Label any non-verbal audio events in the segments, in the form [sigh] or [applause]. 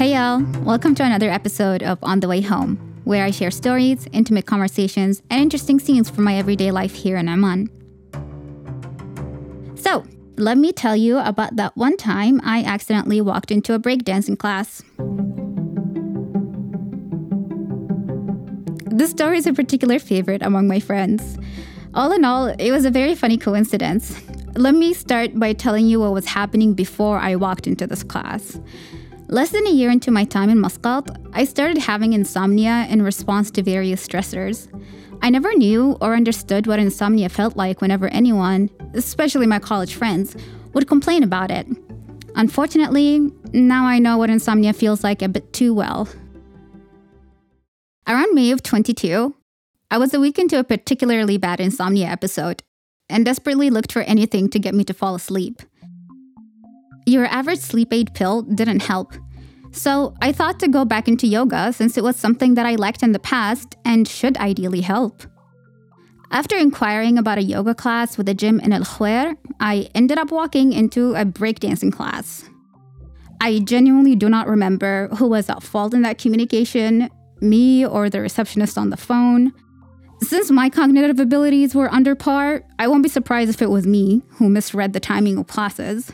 Hey y'all, welcome to another episode of On the Way Home, where I share stories, intimate conversations, and interesting scenes from my everyday life here in Oman. So, let me tell you about that one time I accidentally walked into a breakdancing class. This story is a particular favorite among my friends. All in all, it was a very funny coincidence. Let me start by telling you what was happening before I walked into this class. Less than a year into my time in Muscat, I started having insomnia in response to various stressors. I never knew or understood what insomnia felt like whenever anyone, especially my college friends, would complain about it. Unfortunately, now I know what insomnia feels like a bit too well. Around May of 22, I was a week into a particularly bad insomnia episode and desperately looked for anything to get me to fall asleep. Your average sleep aid pill didn't help. So I thought to go back into yoga since it was something that I liked in the past and should ideally help. After inquiring about a yoga class with a gym in Al Khuwair, I ended up walking into a breakdancing class. I genuinely do not remember who was at fault in that communication, me or the receptionist on the phone. Since my cognitive abilities were under par, I won't be surprised if it was me who misread the timing of classes.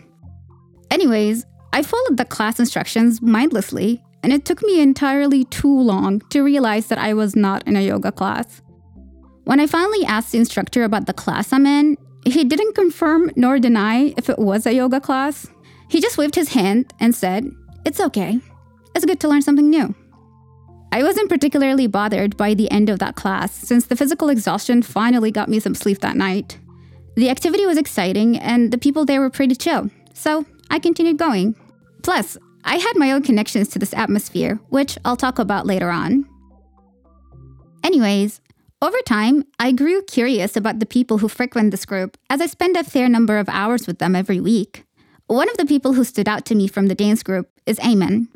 Anyways, I followed the class instructions mindlessly, and it took me entirely too long to realize that I was not in a yoga class. When I finally asked the instructor about the class I'm in, he didn't confirm nor deny if it was a yoga class. He just waved his hand and said, It's okay. It's good to learn something new. I wasn't particularly bothered by the end of that class since the physical exhaustion finally got me some sleep that night. The activity was exciting and the people there were pretty chill, so I continued going. Plus, I had my own connections to this atmosphere, which I'll talk about later on. Anyways, over time, I grew curious about the people who frequent this group as I spend a fair number of hours with them every week. One of the people who stood out to me from the dance group is Ayman.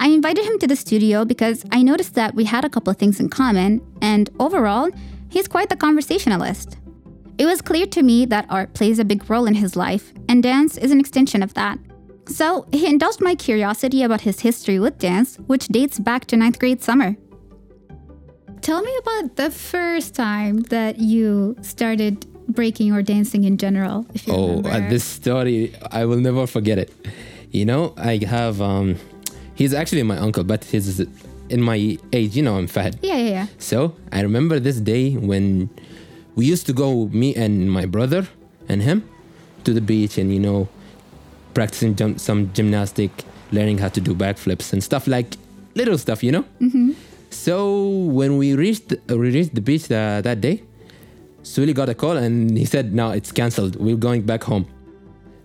I invited him to the studio because I noticed that we had a couple of things in common, and overall, he's quite the conversationalist. It was clear to me that art plays a big role in his life, and dance is an extension of that. So, he indulged my curiosity about his history with dance, which dates back to ninth grade summer. Tell me about the first time that you started breaking or dancing in general. If you oh, uh, this story, I will never forget it. You know, I have, um, he's actually my uncle, but he's in my age, you know, I'm fat. Yeah, yeah, yeah. So I remember this day when we used to go me and my brother and him to the beach and you know practicing jump, some gymnastic learning how to do backflips and stuff like little stuff you know? Mm-hmm. so when we reached we reached the beach uh, that day Suli got a call and he said no it's cancelled. We're going back home.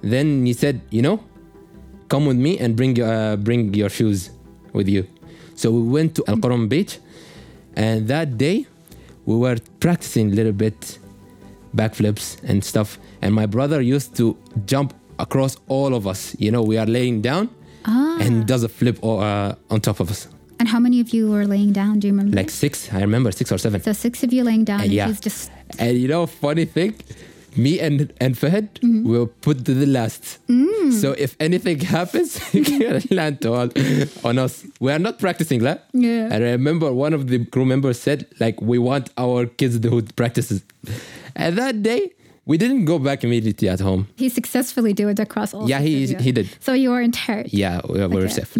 Then he said you know come with me and bring uh, bring your shoes with you. So we went to Al Qurum beach and that day we were practicing a little bit backflips and stuff. And my brother used to jump across all of us. You know, we are laying down ah. and does a flip uh, on top of us. And how many of you were laying down? Do you remember? Like six. I remember six or seven. So six of you laying down. And yeah. just. And you know, funny thing, me and and Fahad mm-hmm. will put to the last. Mm. So if anything [laughs] happens, [laughs] you can land on, on us. We are not practicing that. Yeah. And I remember one of the crew members said, like, we want our kids to practices. And that day, we didn't go back immediately at home. He successfully did it across all. Yeah, he he did. So you weren't hurt. Yeah, we were okay. safe.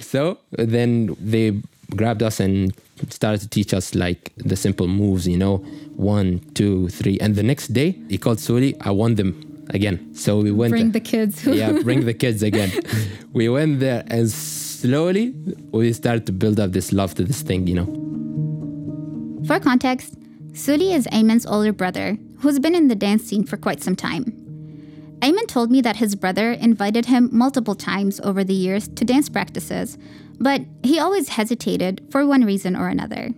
[laughs] so then they grabbed us and started to teach us like the simple moves, you know, one, two, three. And the next day, he called Suli. I want them again. So we went. Bring the kids. [laughs] yeah, bring the kids again. we went there and slowly we started to build up this love to this thing, you know. For context, Suli is Ayman's older brother who's been in the dance scene for quite some time. Ayman told me that his brother invited him multiple times over the years to dance practices, but he always hesitated for one reason or another.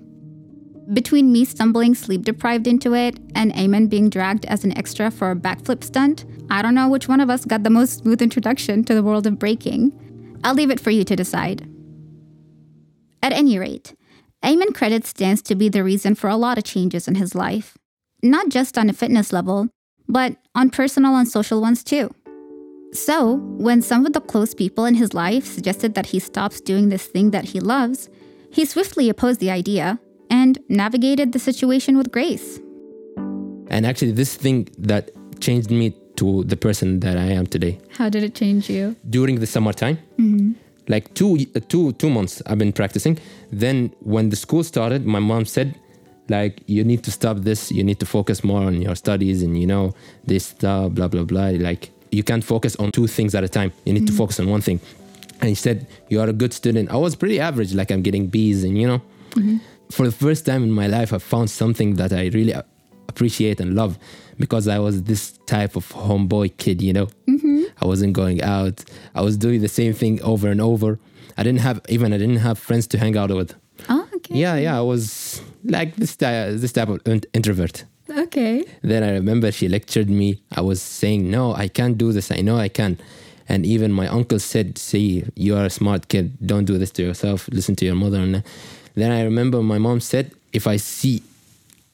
Between me stumbling sleep deprived into it and Ayman being dragged as an extra for a backflip stunt, I don't know which one of us got the most smooth introduction to the world of breaking. I'll leave it for you to decide. At any rate, Ayman credits dance to be the reason for a lot of changes in his life, not just on a fitness level, but on personal and social ones too. So, when some of the close people in his life suggested that he stops doing this thing that he loves, he swiftly opposed the idea and navigated the situation with grace. And actually, this thing that changed me to the person that I am today. How did it change you? During the summertime, mm-hmm. like two, two, two months, I've been practicing. Then when the school started, my mom said, like, you need to stop this. You need to focus more on your studies and, you know, this stuff, blah, blah, blah. Like, you can't focus on two things at a time. You need to mm-hmm. focus on one thing. And he said, you are a good student. I was pretty average, like I'm getting B's and, you know, mm-hmm. For the first time in my life, I found something that I really appreciate and love because I was this type of homeboy kid, you know. Mm-hmm. I wasn't going out. I was doing the same thing over and over. I didn't have even I didn't have friends to hang out with. Oh, okay. Yeah, yeah, I was like this type, this type of introvert. Okay. Then I remember she lectured me. I was saying, no, I can't do this. I know I can. And even my uncle said, see, you are a smart kid. Don't do this to yourself. Listen to your mother. And then I remember my mom said, if I see,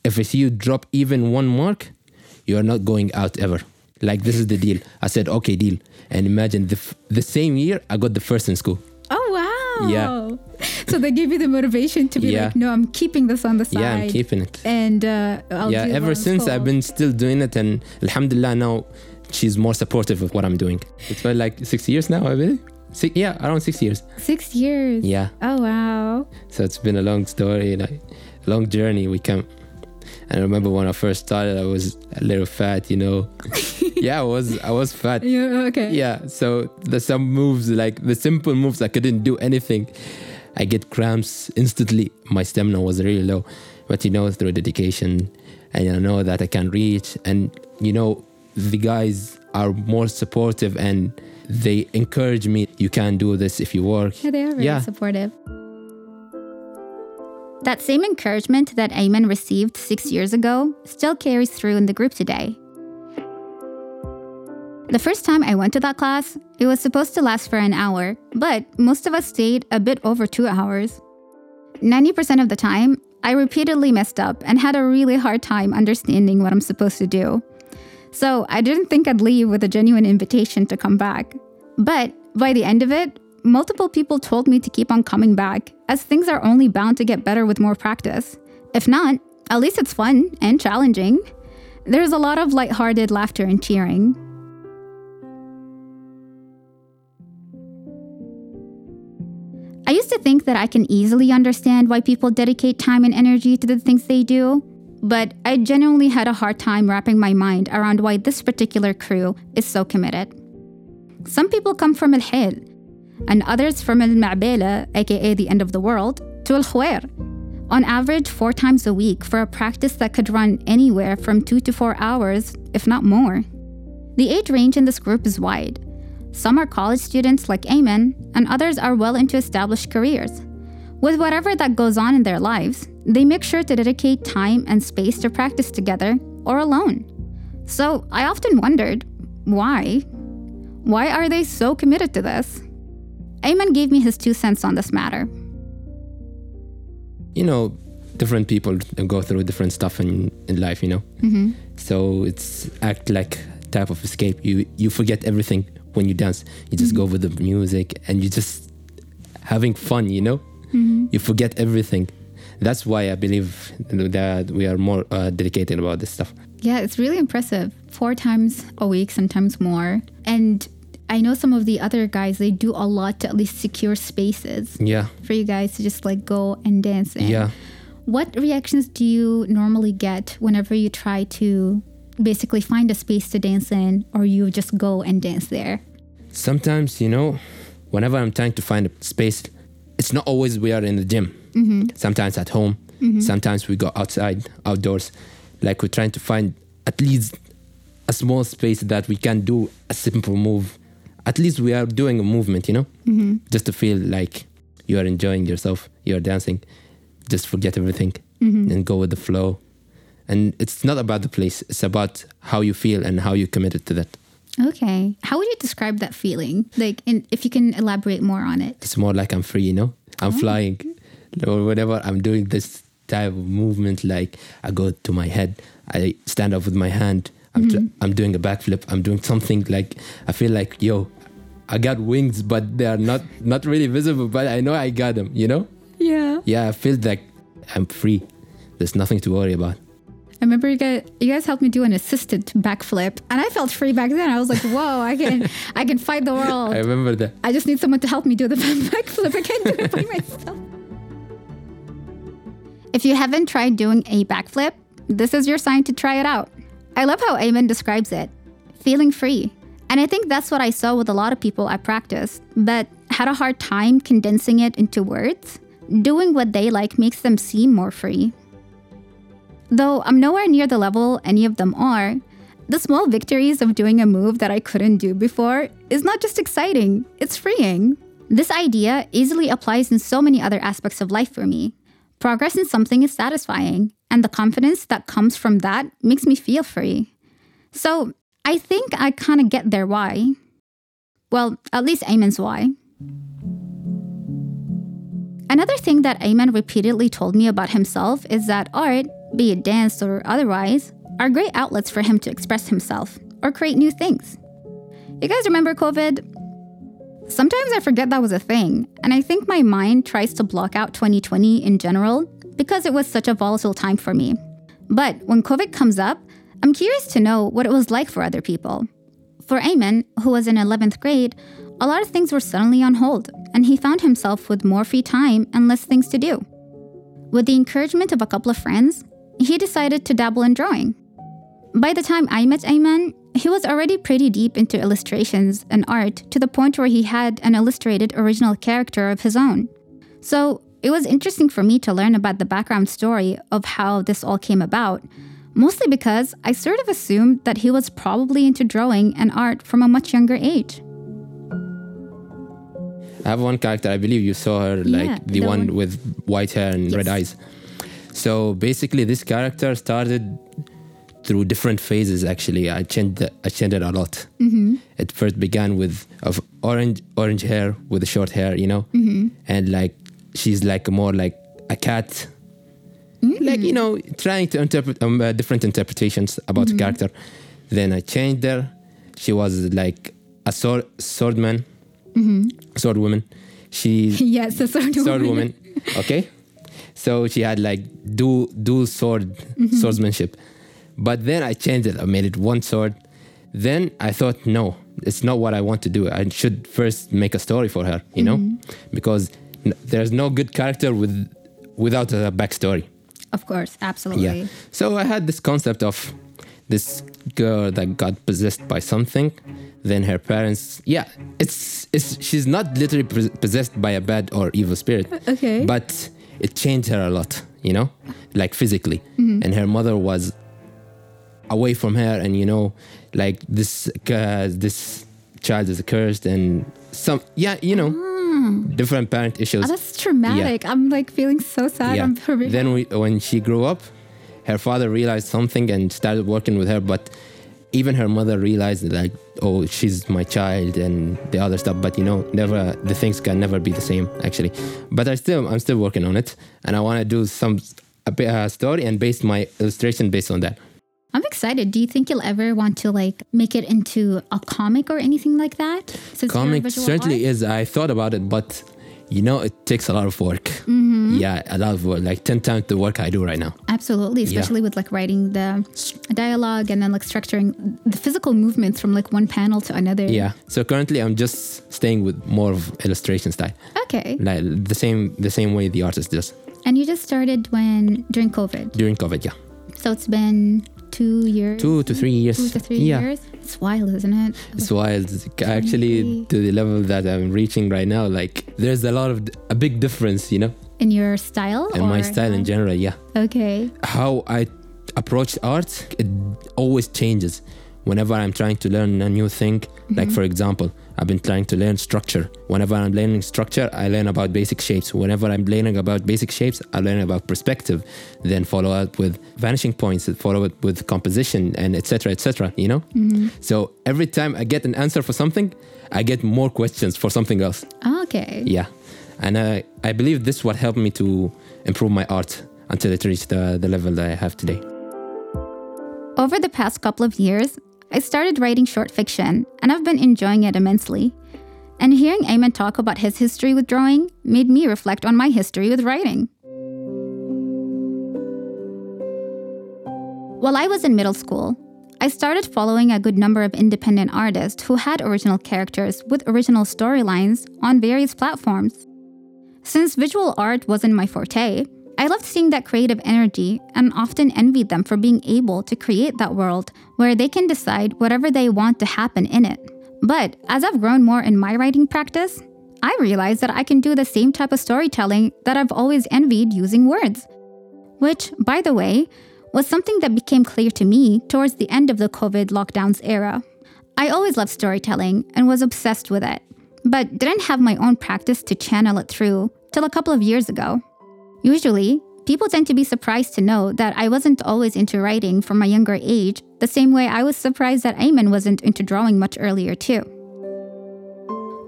if I see you drop even one mark, you are not going out ever. Like this is the deal. I said, okay, deal. And imagine the, f- the same year I got the first in school. Oh, wow. Yeah. So they give you the motivation to be Yeah. like, no, I'm keeping this on the side. Yeah, I'm keeping it. And uh, I'll yeah, ever since. I've been still doing it, and Alhamdulillah, now she's more supportive of what I'm doing. It's been like six years now, I believe. Six, yeah, around six years. six years. Yeah, Oh, wow. so it's been a long story, like a long journey. We come. And I remember when I first started, I was a little fat, you know. [laughs] yeah, I was, I was fat. Yeah, okay. Yeah, so the some moves, like the simple moves, I couldn't do anything. I get cramps instantly. My stamina was really low, but you know, through dedication, and I know that I can reach. And you know, the guys are more supportive and they encourage me. You can do this if you work. Yeah, they are very Yeah. supportive. That same encouragement that Ayman received six years ago still carries through in the group today. The first time I went to that class, it was supposed to last for an hour, but most of us stayed a bit over two hours. 90% of the time, I repeatedly messed up and had a really hard time understanding what I'm supposed to do. So I didn't think I'd leave with a genuine invitation to come back. But by the end of it, multiple people told me to keep on coming back, as things are only bound to get better with more practice. If not, at least it's fun and challenging. There's a lot of lighthearted laughter and cheering. I used to think that I can easily understand why people dedicate time and energy to the things they do, but I genuinely had a hard time wrapping my mind around why this particular crew is so committed. Some people come from Al Hail, and others from Al Ma'bela, aka the end of the world, to Al Khuwair. On average, four times a week for a practice that could run anywhere from two to four hours, if not more. The age range in this group is wide. Some are college students like Ayman, and others are well into established careers. With whatever that goes on in their lives, they make sure to dedicate time and space to practice together or alone. So I often wondered why? Why are they so committed to this? Ayman gave me his two cents on this matter. You know, different people go through different stuff in, in life, you know. Mm-hmm. So it's act like type of escape. You you forget everything when you dance. You just go with the music and you just having fun, you know. You forget everything. That's why I believe that we are more uh, dedicated about this stuff. Yeah, it's really impressive. Four times a week, sometimes more. And I know some of the other guys, they do a lot to at least secure spaces Yeah, for you guys to just like go and dance in. yeah. What reactions do you normally get whenever you try to basically find a space to dance in or you just go and dance there? Sometimes, you know, whenever I'm trying to find a space, it's not always we are in the gym. Mm-hmm. Sometimes at home. Mm-hmm. Sometimes we go outside, outdoors. Like we're trying to find at least a small space that we can do a simple move. At least we are doing a movement, you know, mm-hmm. just to feel like you are enjoying yourself, you are dancing. Just forget everything and go with the flow. And it's not about the place; it's about how you feel and how you committed to that. Okay. How would you describe that feeling? Like, in, if you can elaborate more on it. it's more like I'm free, you know? I'm oh, flying. Or whenever I'm doing this type of movement, like I go to my head, I stand up with my hand, I'm, tr- mm-hmm. I'm doing a backflip. I'm doing something like I feel like yo, I got wings, but they are not not really visible. But I know I got them. You know? Yeah. Yeah, I feel like I'm free. There's nothing to worry about. I remember you guys you guys helped me do an assisted backflip and I felt free back then. I was like, whoa, I can [laughs] I can fight the world. I remember that. I just need someone to help me do the [laughs] backflip. I can't do it by [laughs] myself. If you haven't tried doing a backflip, this is your sign to try it out. I love how Ayman describes it feeling free. And I think that's what I saw with a lot of people I practiced, but had a hard time condensing it into words. Doing what they like makes them seem more free. Though I'm nowhere near the level any of them are, the small victories of doing a move that I couldn't do before is not just exciting, it's freeing. This idea easily applies in so many other aspects of life for me. Progress in something is satisfying, and the confidence that comes from that makes me feel free. So I think I kind of get their why. Well, at least Ayman's why. Another thing that Ayman repeatedly told me about himself is that art, be it dance or otherwise, are great outlets for him to express himself or create new things. You guys remember COVID? Sometimes I forget that was a thing, and I think my mind tries to block out 2020 in general because it was such a volatile time for me. But when COVID comes up, I'm curious to know what it was like for other people. For Ayman, who was in 11th grade, a lot of things were suddenly on hold, and he found himself with more free time and less things to do. With the encouragement of a couple of friends, he decided to dabble in drawing. By the time I met Ayman, he was already pretty deep into illustrations and art to the point where he had an illustrated original character of his own. So it was interesting for me to learn about the background story of how this all came about, mostly because I sort of assumed that he was probably into drawing and art from a much younger age. I have one character. I believe you saw her, like Yeah, the, the one, one- with white hair and red eyes. So basically, this character started through different phases. Actually, I changed. The, I changed it a lot. Mm-hmm. It first began with of orange orange hair with short hair, you know, mm-hmm. and like she's like more like a cat. Like you know, trying to interpret um, uh, different interpretations about the character. Then I changed her. She was like a sword swordman, sword woman. She [laughs] yes, a of sword woman. Okay, so she had like dual dual sword swordsmanship, but then I changed it. I made it one sword. Then I thought, no, it's not what I want to do. I should first make a story for her, you know, mm-hmm. because n- there's no good character with without a backstory. Of course, absolutely. Yeah. So I had this concept of this girl that got possessed by something. Then her parents, yeah, it's it's she's not literally possessed by a bad or evil spirit. Uh, okay. But it changed her a lot, you know, like physically. Mm-hmm. And her mother was away from her, and you know, like this uh, this child is cursed, and some yeah, you know, different parent issues. Oh, that's traumatic. I'm like feeling so sad. I'm very Then we, when she grew up, her father realized something and started working with her. But even her mother realized like, oh, she's my child and the other stuff. But you know, never the things can never be the same actually. But I still I'm still working on it, and I want to do some a bit uh, story and base my illustration based on that. I'm excited. Do you think you'll ever want to like make it into a comic or anything like that? Comic certainly art? is. I thought about it, but you know, it takes a lot of work. Mm-hmm. Yeah, a lot of work, like ten times the work I do right now. Absolutely, Yeah. especially with like writing the dialogue and then like structuring the physical movements from like one panel to another. Yeah. So currently, I'm just staying with more of illustration style, Okay. like the same the same way the artist does And you just started when during COVID. during COVID. Yeah, So it's been two years. two to three years. Two to three yeah. years. It's wild, isn't it? It's wild. Actually, to the level that I'm reaching right now, like there's a lot of a big difference, you know, In your style? in my style in general. Yeah. Okay. how I approach art, it always changes. Whenever I'm trying to learn a new thing, like for example, I've been trying to learn structure. Whenever I'm learning structure, I learn about basic shapes. Whenever I'm learning about basic shapes, I learn about perspective. Then follow up with vanishing points, follow up with composition, and etc. etc. you know? So every time I get an answer for something, I get more questions for something else. Okay. Yeah, and uh, I believe this what helped me to improve my art until it reached the, the level that I have today. Over the past couple of years, I started writing short fiction, and I've been enjoying it immensely. And hearing Ayman talk about his history with drawing made me reflect on my history with writing. While I was in middle school, I started following a good number of independent artists who had original characters with original storylines on various platforms. Since visual art wasn't my forte, I loved seeing that creative energy and often envied them for being able to create that world where they can decide whatever they want to happen in it. But as I've grown more in my writing practice, I realized that I can do the same type of storytelling that I've always envied using words. Which, by the way, was something that became clear to me towards the end of the COVID lockdowns era. I always loved storytelling and was obsessed with it, but didn't have my own practice to channel it through till a couple of years ago. Usually, people tend to be surprised to know that I wasn't always into writing from a younger age, the same way I was surprised that Ayman wasn't into drawing much earlier, too.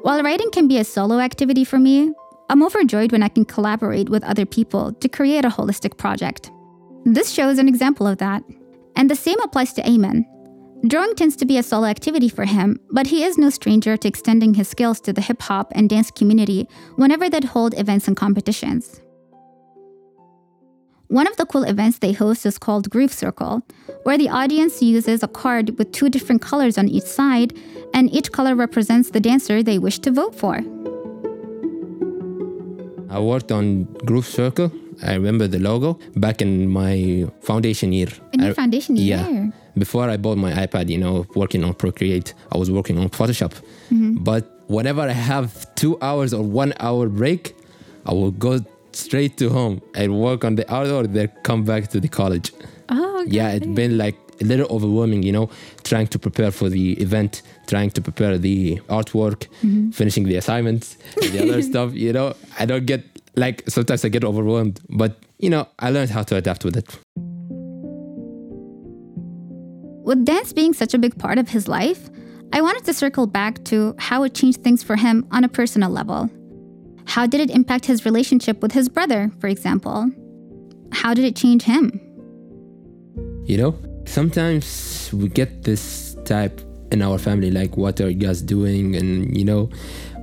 While writing can be a solo activity for me, I'm overjoyed when I can collaborate with other people to create a holistic project. This show is an example of that. And the same applies to Ayman. Drawing tends to be a solo activity for him, but he is no stranger to extending his skills to the hip hop and dance community whenever they'd hold events and competitions. One of the cool events they host is called Groove Circle, where the audience uses a card with two different colors on each side, and each color represents the dancer they wish to vote for. I worked on Groove Circle I remember the logo back in my foundation year. In your foundation year? Yeah. Before I bought my iPad, you know, working on Procreate, I was working on Photoshop. Mm-hmm. But whenever I have two hours or one hour break, I will go straight to home and work on the outdoor, then come back to the college. Oh, okay. Yeah, it's been like a little overwhelming, you know, trying to prepare for the event, trying to prepare the artwork, mm-hmm. finishing the assignments, the other [laughs] stuff, you know. I don't get like sometimes I get overwhelmed, but you know, I learned how to adapt with it. With dance being such a big part of his life, I wanted to circle back to how it changed things for him on a personal level. How did it impact his relationship with his brother, for example? How did it change him? You know, sometimes we get this type in our family like, what are you guys doing? And, you know,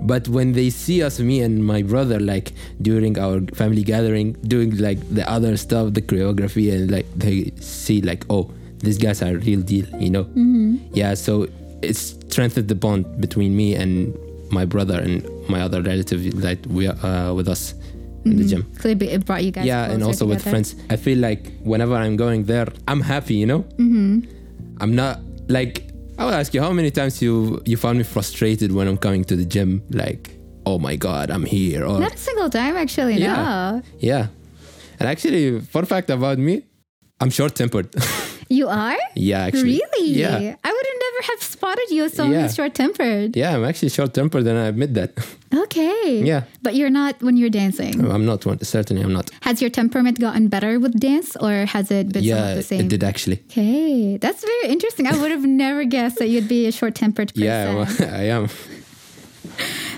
but when they see us me and my brother like during our family gathering doing like the other stuff the choreography and like they see like oh these guys are real deal you know mm-hmm. yeah so it strengthened the bond between me and my brother and my other relative that we are uh, with us in mm-hmm. the gym. Clearly, it brought you guys. Yeah, and also together. with friends. I feel like whenever I'm going there, I'm happy. You know, mm-hmm. I'm not like I will ask you how many times you you found me frustrated when I'm coming to the gym, like, oh my god, I'm here. Or not a single time actually. Yeah, no. yeah. And actually, fun fact about me, I'm short tempered. [laughs] You are? Yeah, actually. Really? Yeah. I would have never have spotted you as someone yeah. who's short tempered. Yeah, I'm actually short tempered and I admit that. [laughs] Okay. Yeah. But you're not when you're dancing. I'm not certainly I'm not. Has your temperament gotten better with dance or has it been yeah, the same? Yeah, it did actually. Okay. That's very interesting. I would have never guessed that you'd be a short tempered person. [laughs] Yeah, well, [laughs] I am.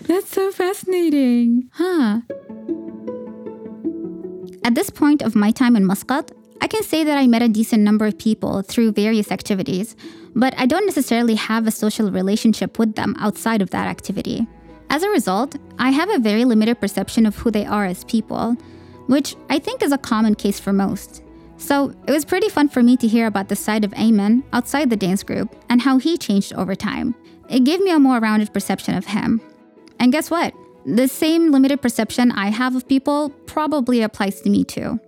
That's so fascinating. Huh. At this point of my time in Muscat, I can say that I met a decent number of people through various activities, but I don't necessarily have a social relationship with them outside of that activity. As a result, I have a very limited perception of who they are as people, which I think is a common case for most. So it was pretty fun for me to hear about the side of Ayman outside the dance group and how he changed over time. It gave me a more rounded perception of him. And guess what? The same limited perception I have of people probably applies to me too.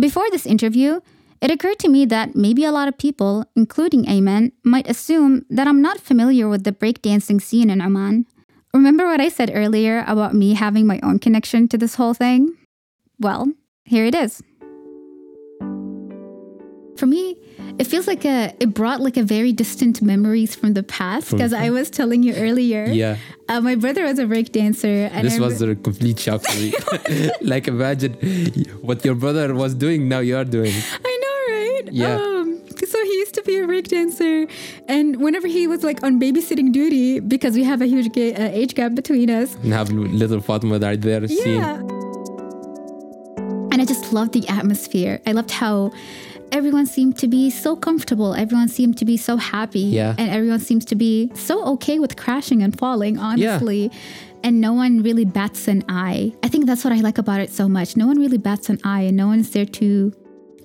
Before this interview, it occurred to me that maybe a lot of people, including Ayman, might assume that I'm not familiar with the breakdancing scene in Oman. Remember what I said earlier about me having my own connection to this whole thing? Well, here it is. For me, it feels like a it brought like a very distant memories from the past because I was telling you earlier. Yeah. Uh, my brother was a break dancer. And this I was a complete shock for me. [laughs] [laughs] like imagine what your brother was doing now you are doing. I know, right? Yeah. Um, so he used to be a break dancer, and whenever he was like on babysitting duty, because we have a huge ga- uh, age gap between us, and have little Fatema right there. Yeah. Seeing. And I just loved the atmosphere. I loved how everyone seemed to be so comfortable. Everyone seemed to be so happy. Yeah. And everyone seems to be so okay with crashing and falling, honestly. And no one really bats an eye. I think that's what I like about it so much. No one really bats an eye, and no one's there to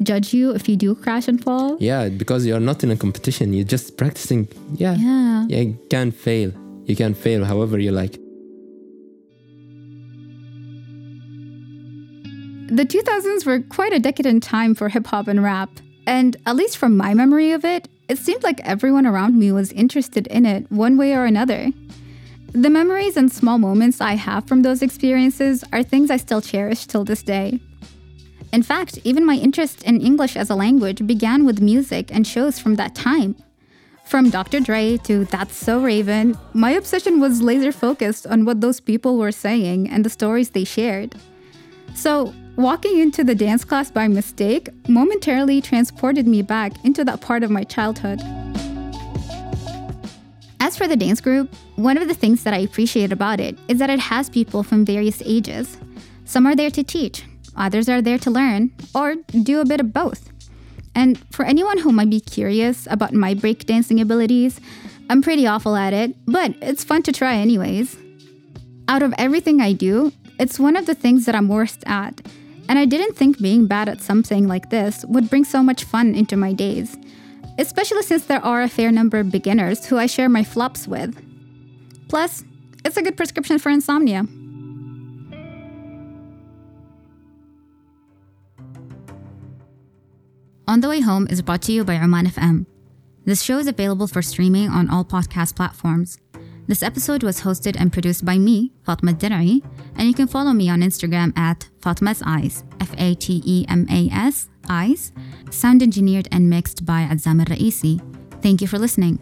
judge you if you do crash and fall. Yeah, because you're not in a competition. You're just practicing. Yeah. Yeah. Yeah, you can't fail. You can fail however you like. The 2000s were quite a decadent time for hip hop and rap. And at least from my memory of it, it seemed like everyone around me was interested in it one way or another. The memories and small moments I have from those experiences are things I still cherish till this day. In fact, even my interest in English as a language began with music and shows from that time. From Dr. Dre to That's So Raven, my obsession was laser focused on what those people were saying and the stories they shared. So, walking into the dance class by mistake momentarily transported me back into that part of my childhood. As for the dance group, one of the things that I appreciate about it is that it has people from various ages. Some are there to teach, others are there to learn, or do a bit of both. And for anyone who might be curious about my breakdancing abilities, I'm pretty awful at it, but it's fun to try anyways. Out of everything I do, it's one of the things that I'm worst at, and I didn't think being bad at something like this would bring so much fun into my days, especially since there are a fair number of beginners who I share my flops with. Plus, it's a good prescription for insomnia. On the Way Home is brought to you by Oman FM. This show is available for streaming on all podcast platforms. This episode was hosted and produced by me, Fatema Al Darii, and you can follow me on Instagram at Fatma's Eyes, F A T E M A S, Eyes, sound engineered and mixed by Azzam Al Raisi. Thank you for listening.